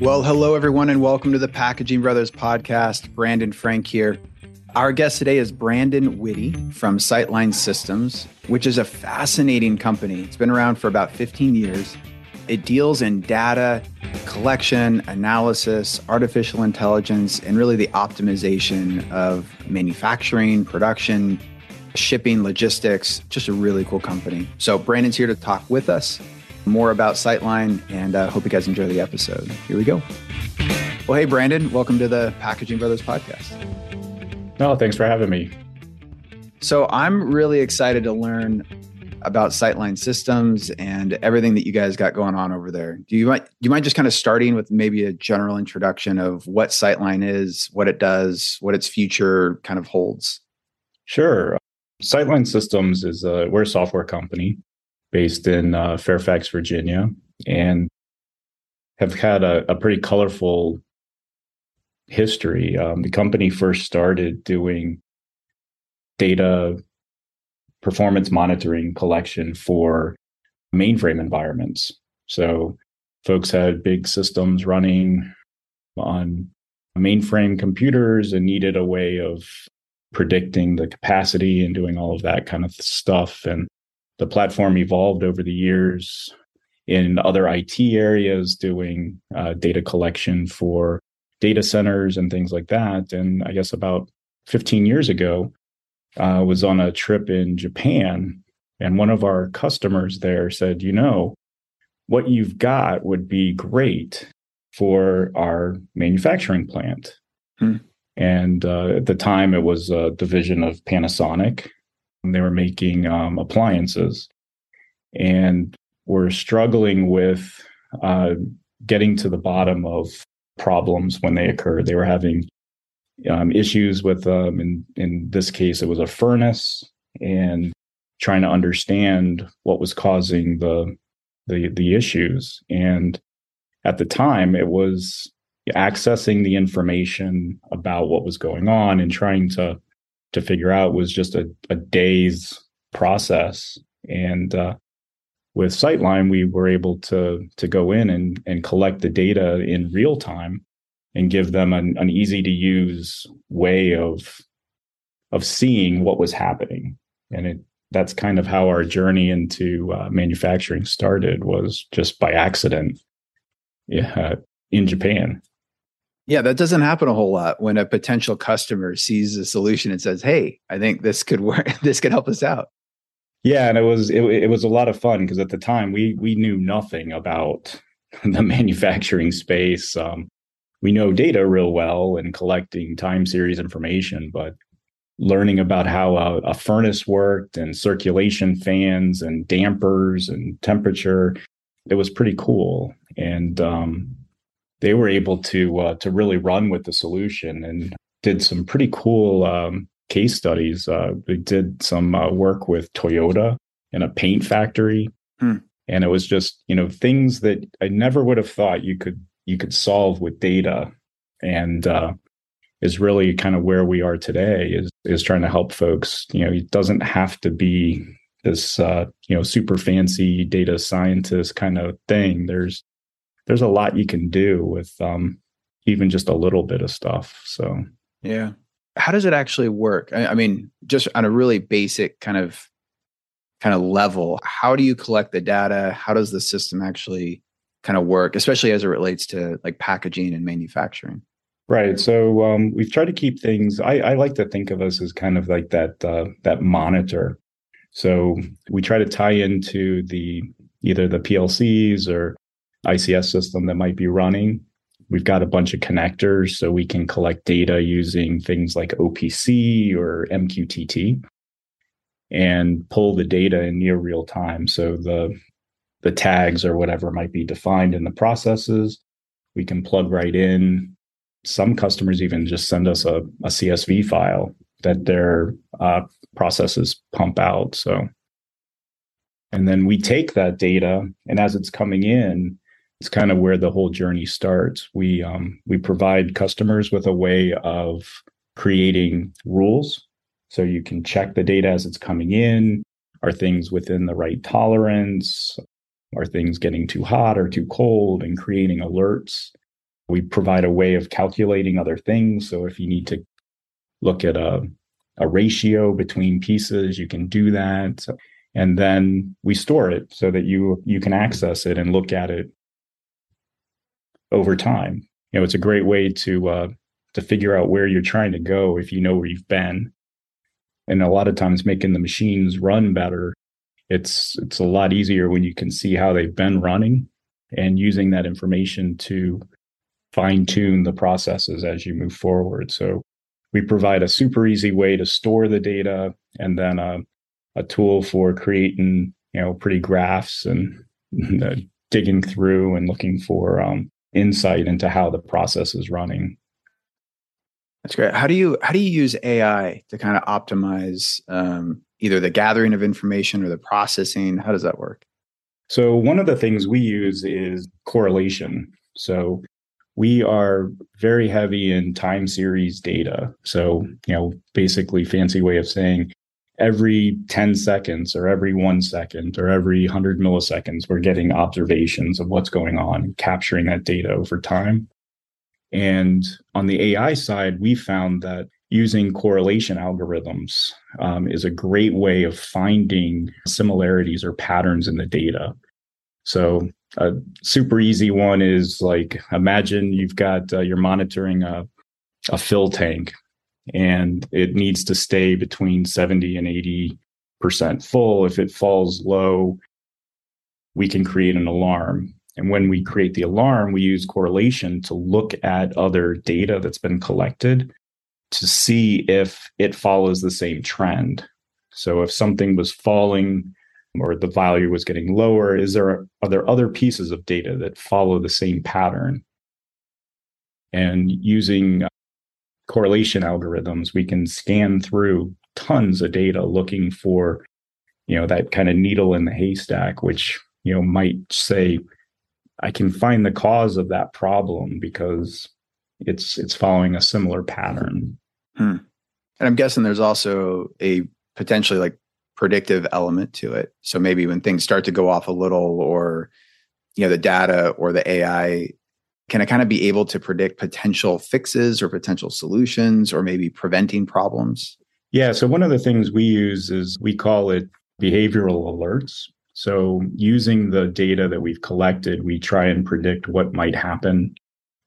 Well, hello, everyone, and welcome to the Packaging Brothers podcast. Brandon Frank here. Our guest today is Brandon Witte from Sightline Systems, which is a fascinating company. It's been around for about 15 years. It deals in data collection, analysis, artificial intelligence, and really the optimization of manufacturing, production, shipping, logistics. Just a really cool company. So, Brandon's here to talk with us more about Sightline, and uh, hope you guys enjoy the episode. Here we go. Well, hey, Brandon, welcome to the Packaging Brothers podcast. No, thanks for having me. So, I'm really excited to learn about Sightline Systems and everything that you guys got going on over there. Do you mind do you mind just kind of starting with maybe a general introduction of what Sightline is, what it does, what its future kind of holds? Sure. Sightline Systems is a we're a software company based in uh, Fairfax, Virginia, and have had a, a pretty colorful history. Um, the company first started doing data performance monitoring collection for mainframe environments. So, folks had big systems running on mainframe computers and needed a way of predicting the capacity and doing all of that kind of stuff. And the platform evolved over the years in other IT areas, doing uh, data collection for data centers and things like that. And I guess about 15 years ago, uh, was on a trip in Japan, and one of our customers there said, "You know, what you've got would be great for our manufacturing plant." Hmm. And uh, at the time, it was a division of Panasonic, they were making um, appliances and were struggling with uh, getting to the bottom of problems when they occurred. They were having um, issues with, um, in, in this case, it was a furnace and trying to understand what was causing the, the, the issues. And at the time, it was accessing the information about what was going on and trying to to figure out was just a, a day's process. And uh, with Sightline, we were able to to go in and and collect the data in real time and give them an, an easy to use way of of seeing what was happening. And it that's kind of how our journey into uh, manufacturing started was just by accident yeah, in Japan. Yeah, that doesn't happen a whole lot when a potential customer sees a solution and says, "Hey, I think this could work. this could help us out." Yeah, and it was it, it was a lot of fun because at the time we we knew nothing about the manufacturing space. Um, we know data real well and collecting time series information, but learning about how a, a furnace worked and circulation fans and dampers and temperature, it was pretty cool. And um, they were able to uh, to really run with the solution and did some pretty cool um, case studies. Uh, they did some uh, work with Toyota in a paint factory, hmm. and it was just you know things that I never would have thought you could you could solve with data, and uh, is really kind of where we are today. Is is trying to help folks. You know, it doesn't have to be this uh, you know super fancy data scientist kind of thing. There's there's a lot you can do with um, even just a little bit of stuff. So yeah, how does it actually work? I, I mean, just on a really basic kind of kind of level, how do you collect the data? How does the system actually kind of work, especially as it relates to like packaging and manufacturing? Right. So um, we've tried to keep things. I, I, like to think of us as kind of like that uh, that monitor. So we try to tie into the either the PLCs or ICS system that might be running. We've got a bunch of connectors so we can collect data using things like OPC or MQTT and pull the data in near real time. So the the tags or whatever might be defined in the processes, we can plug right in. Some customers even just send us a, a CSV file that their uh, processes pump out. So, and then we take that data, and as it's coming in, it's kind of where the whole journey starts. We um, we provide customers with a way of creating rules, so you can check the data as it's coming in. Are things within the right tolerance? Are things getting too hot or too cold? And creating alerts We provide a way of calculating other things. So if you need to look at a, a ratio between pieces, you can do that. And then we store it so that you you can access it and look at it over time. You know, it's a great way to uh, to figure out where you're trying to go if you know where you've been. And a lot of times making the machines run better, it's it's a lot easier when you can see how they've been running and using that information to fine tune the processes as you move forward. So we provide a super easy way to store the data and then a, a tool for creating, you know, pretty graphs and digging through and looking for um, insight into how the process is running. That's great. How do you how do you use AI to kind of optimize um, either the gathering of information or the processing? How does that work? So one of the things we use is correlation. So we are very heavy in time series data. So, you know, basically fancy way of saying every 10 seconds or every one second or every 100 milliseconds, we're getting observations of what's going on, capturing that data over time. And on the AI side, we found that using correlation algorithms um, is a great way of finding similarities or patterns in the data. So, a super easy one is like imagine you've got uh, you're monitoring a, a fill tank and it needs to stay between 70 and 80 percent full. If it falls low, we can create an alarm. And when we create the alarm, we use correlation to look at other data that's been collected to see if it follows the same trend. So if something was falling or the value was getting lower, is there are there other pieces of data that follow the same pattern? And using correlation algorithms, we can scan through tons of data looking for, you know, that kind of needle in the haystack, which, you know, might say I can find the cause of that problem because it's it's following a similar pattern. Hmm. And I'm guessing there's also a potentially like predictive element to it. So maybe when things start to go off a little or you know the data or the AI can it kind of be able to predict potential fixes or potential solutions or maybe preventing problems? Yeah, so one of the things we use is we call it behavioral alerts. So using the data that we've collected, we try and predict what might happen,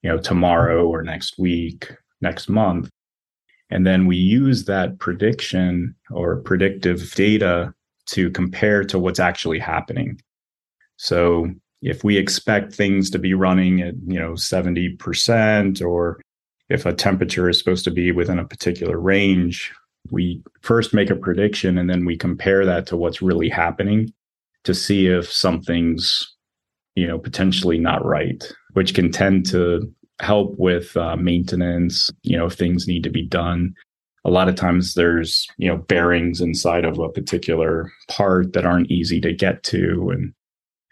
you know, tomorrow or next week, next month. And then we use that prediction or predictive data to compare to what's actually happening. So if we expect things to be running at, you know, 70% or if a temperature is supposed to be within a particular range, we first make a prediction and then we compare that to what's really happening to see if something's you know potentially not right which can tend to help with uh, maintenance you know if things need to be done. A lot of times there's you know bearings inside of a particular part that aren't easy to get to and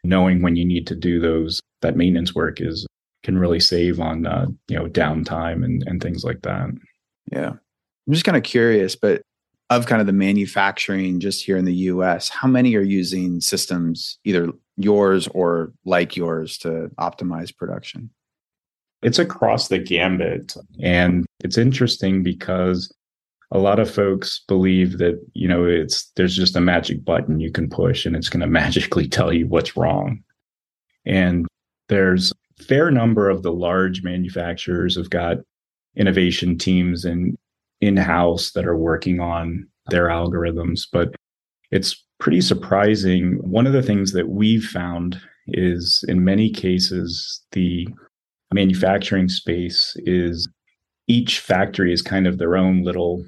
knowing when you need to do those that maintenance work is can really save on uh, you know downtime and and things like that yeah i'm just kind of curious but of kind of the manufacturing just here in the US, how many are using systems, either yours or like yours, to optimize production? It's across the gambit. And it's interesting because a lot of folks believe that, you know, it's there's just a magic button you can push and it's going to magically tell you what's wrong. And there's a fair number of the large manufacturers have got innovation teams and in house that are working on their algorithms. But it's pretty surprising. One of the things that we've found is in many cases, the manufacturing space is each factory is kind of their own little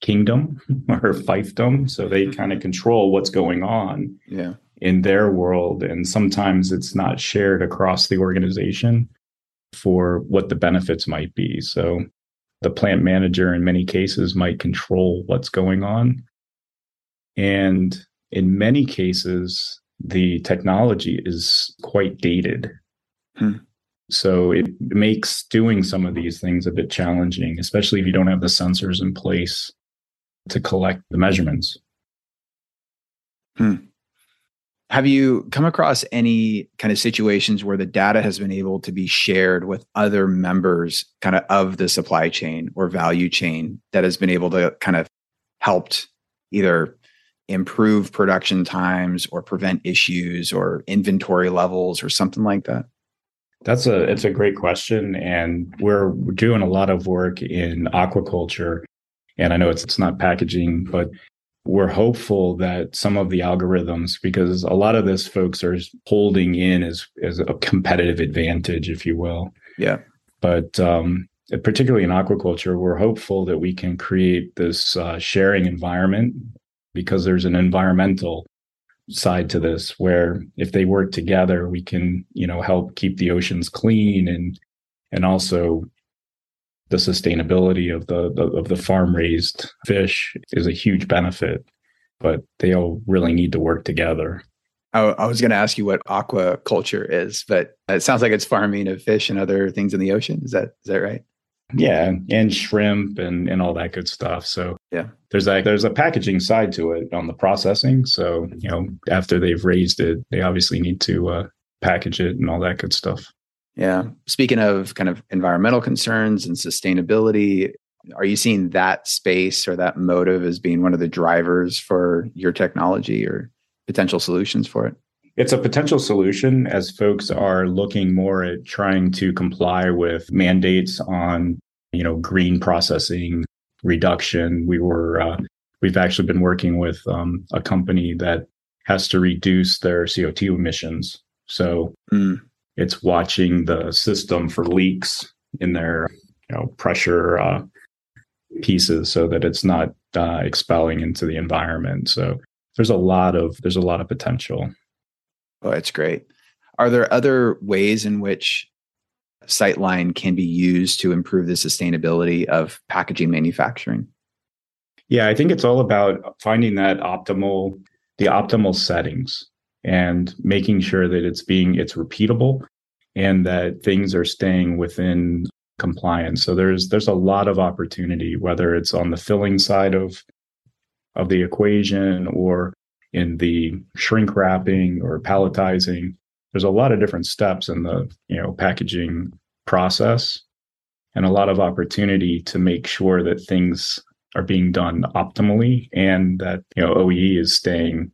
kingdom or fiefdom. So they mm-hmm. kind of control what's going on yeah. in their world. And sometimes it's not shared across the organization for what the benefits might be. So the plant manager in many cases might control what's going on. And in many cases, the technology is quite dated. Hmm. So it makes doing some of these things a bit challenging, especially if you don't have the sensors in place to collect the measurements. Hmm. Have you come across any kind of situations where the data has been able to be shared with other members kind of of the supply chain or value chain that has been able to kind of helped either improve production times or prevent issues or inventory levels or something like that? That's a it's a great question, and we're doing a lot of work in aquaculture. And I know it's it's not packaging, but we're hopeful that some of the algorithms, because a lot of this folks are holding in as as a competitive advantage, if you will. Yeah. But um, particularly in aquaculture, we're hopeful that we can create this uh, sharing environment because there's an environmental side to this where if they work together we can you know help keep the oceans clean and and also the sustainability of the, the of the farm raised fish is a huge benefit but they all really need to work together. I, I was going to ask you what aquaculture is but it sounds like it's farming of fish and other things in the ocean. Is that is that right? Yeah and shrimp and and all that good stuff. So yeah. there's a there's a packaging side to it on the processing. So you know after they've raised it they obviously need to uh, package it and all that good stuff yeah speaking of kind of environmental concerns and sustainability are you seeing that space or that motive as being one of the drivers for your technology or potential solutions for it it's a potential solution as folks are looking more at trying to comply with mandates on, you know, green processing reduction. We were, uh, we've actually been working with um, a company that has to reduce their CO2 emissions. So mm. It's watching the system for leaks in their, you know, pressure uh, pieces so that it's not uh, expelling into the environment. So there's a lot of there's a lot of potential. Oh, that's great. Are there other ways in which Sightline can be used to improve the sustainability of packaging manufacturing? Yeah, I think it's all about finding that optimal, the optimal settings and making sure that it's being, it's repeatable and that things are staying within compliance. So there's, there's a lot of opportunity, whether it's on the filling side of, of the equation or in the shrink wrapping or palletizing. There's a lot of different steps in the you know packaging process and a lot of opportunity to make sure that things are being done optimally and that you know OEE is staying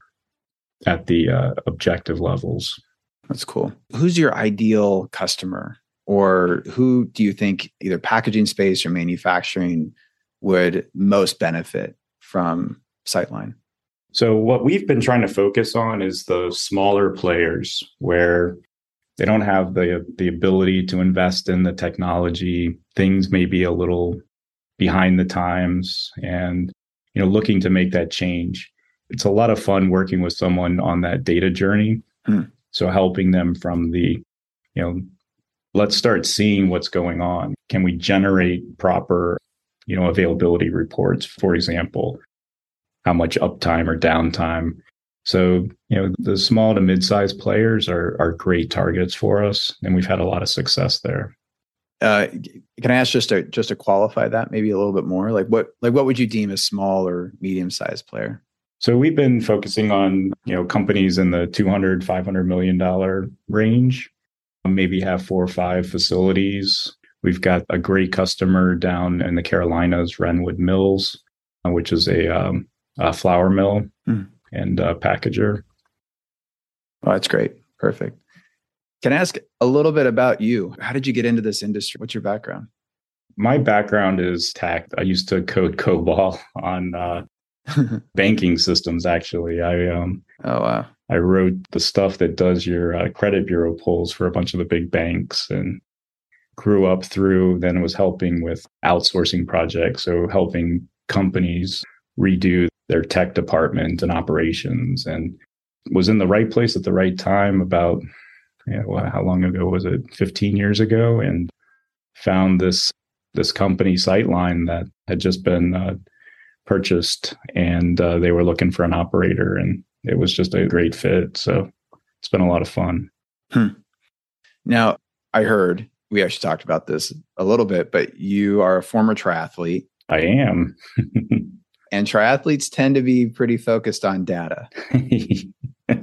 at the uh, objective levels. That's cool. Who's your ideal customer or who do you think either packaging space or manufacturing would most benefit from Sightline? So what we've been trying to focus on is the smaller players where they don't have the the ability to invest in the technology. Things may be a little behind the times and you know looking to make that change. It's a lot of fun working with someone on that data journey. Hmm. So helping them from the you know let's start seeing what's going on. Can we generate proper you know availability reports for example how much uptime or downtime. So, you know, the small to mid-sized players are are great targets for us, and we've had a lot of success there. Uh, can I ask just to just to qualify that maybe a little bit more? Like what like what would you deem a small or medium-sized player? So we've been focusing on, you know, companies in the 200, 500 million dollar range, maybe have four or five facilities. We've got a great customer down in the Carolinas, Renwood Mills, which is a um, uh, flour mill mm. and uh, packager. Oh, that's great. Perfect. Can I ask a little bit about you? How did you get into this industry? What's your background? My background is tech. I used to code COBOL on uh, banking systems. Actually, I um, oh wow, I wrote the stuff that does your uh, credit bureau pulls for a bunch of the big banks, and grew up through. Then was helping with outsourcing projects, so helping companies redo their tech department and operations and was in the right place at the right time about you know, how long ago was it 15 years ago and found this this company sightline that had just been uh, purchased and uh, they were looking for an operator and it was just a great fit so it's been a lot of fun hmm. now i heard we actually talked about this a little bit but you are a former triathlete i am and triathletes tend to be pretty focused on data.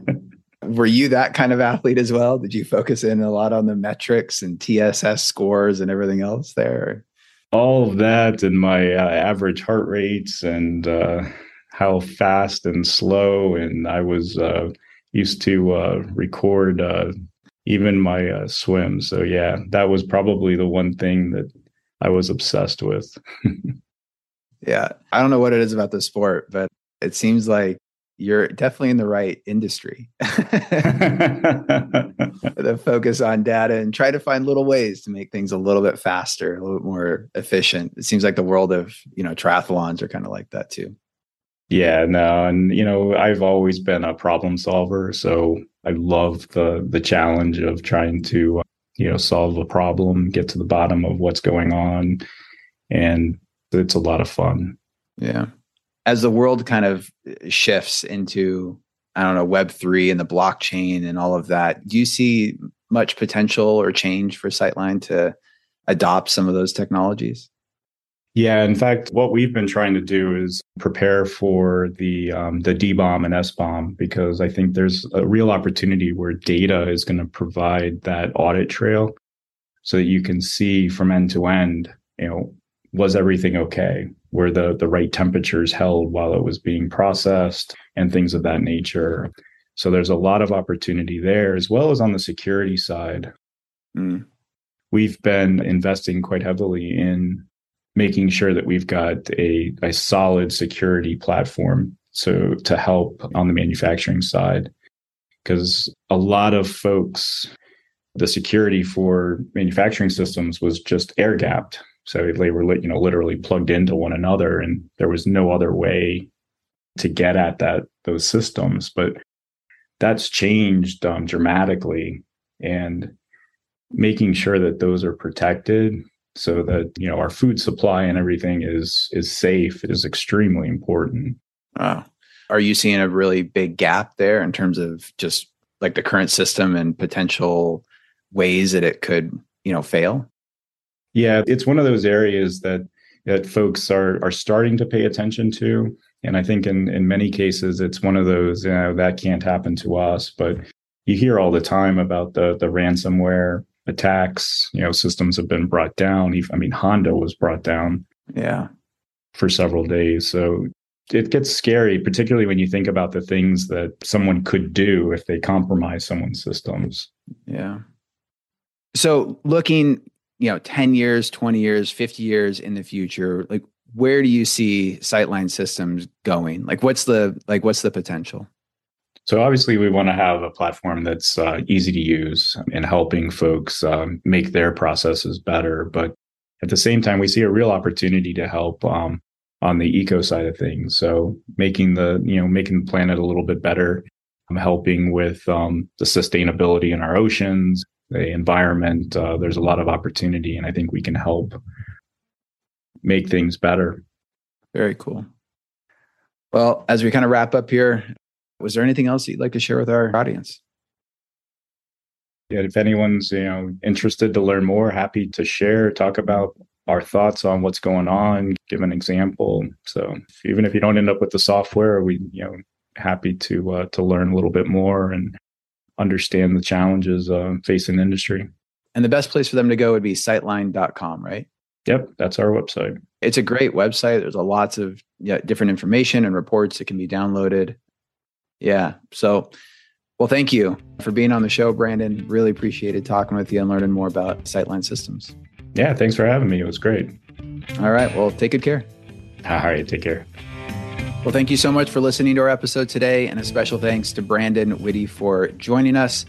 were you that kind of athlete as well? Did you focus in a lot on the metrics and TSS scores and everything else there? All of that and my uh, average heart rates and uh, how fast and slow. And I was uh, used to uh, record uh, even my uh, swims. So, yeah, that was probably the one thing that I was obsessed with. yeah. I don't know what it is about the sport, but it seems like you're definitely in the right industry. the focus on data and try to find little ways to make things a little bit faster, a little bit more efficient. It seems like the world of, you know, triathlons are kind of like that too. Yeah, no, and you know, I've always been a problem solver, so I love the the challenge of trying to, you know, solve a problem, get to the bottom of what's going on, and it's a lot of fun. Yeah as the world kind of shifts into I don't know Web three and the blockchain and all of that, do you see much potential or change for Sightline to adopt some of those technologies? Yeah, in fact, what we've been trying to do is prepare for the um, the DBOM and SBOM because I think there's a real opportunity where data is going to provide that audit trail, so that you can see from end to end, you know, was everything okay? Were the, the right temperatures held while it was being processed and things of that nature? So there's a lot of opportunity there, as well as on the security side. Mm. We've been investing quite heavily in making sure that we've got a, a solid security platform so to help on the manufacturing side because a lot of folks the security for manufacturing systems was just air gapped so they were, you know, literally plugged into one another, and there was no other way to get at that those systems. But that's changed um, dramatically, and making sure that those are protected so that you know our food supply and everything is is safe is extremely important. Wow. Are you seeing a really big gap there in terms of just like the current system and potential ways that it could, you know, fail? Yeah, it's one of those areas that that folks are are starting to pay attention to. And I think in in many cases it's one of those, you know, that can't happen to us. But you hear all the time about the the ransomware attacks. You know, systems have been brought down. I mean, Honda was brought down. Yeah. For several days. So it gets scary, particularly when you think about the things that someone could do if they compromise someone's systems. Yeah. So looking you know 10 years 20 years 50 years in the future like where do you see sightline systems going? Like what's the like what's the potential? So obviously we want to have a platform that's uh, easy to use and helping folks um, make their processes better. But at the same time we see a real opportunity to help um, on the eco side of things. So making the you know making the planet a little bit better um, helping with um, the sustainability in our oceans the environment. Uh, there's a lot of opportunity, and I think we can help make things better. Very cool. Well, as we kind of wrap up here, was there anything else you'd like to share with our audience? Yeah, if anyone's you know interested to learn more, happy to share, talk about our thoughts on what's going on, give an example. So even if you don't end up with the software, we you know happy to uh, to learn a little bit more and understand the challenges uh, facing the industry. And the best place for them to go would be sightline.com, right? Yep, that's our website. It's a great website. There's a lots of yeah, different information and reports that can be downloaded. Yeah. So, well, thank you for being on the show, Brandon. Really appreciated talking with you and learning more about Sightline Systems. Yeah, thanks for having me. It was great. All right. Well, take good care. All right. Take care. Well, thank you so much for listening to our episode today, and a special thanks to Brandon Witte for joining us.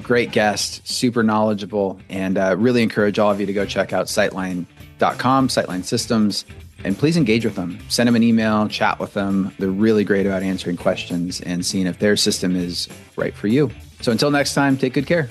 Great guest, super knowledgeable, and uh, really encourage all of you to go check out sightline.com, Sightline Systems, and please engage with them. Send them an email, chat with them. They're really great about answering questions and seeing if their system is right for you. So until next time, take good care.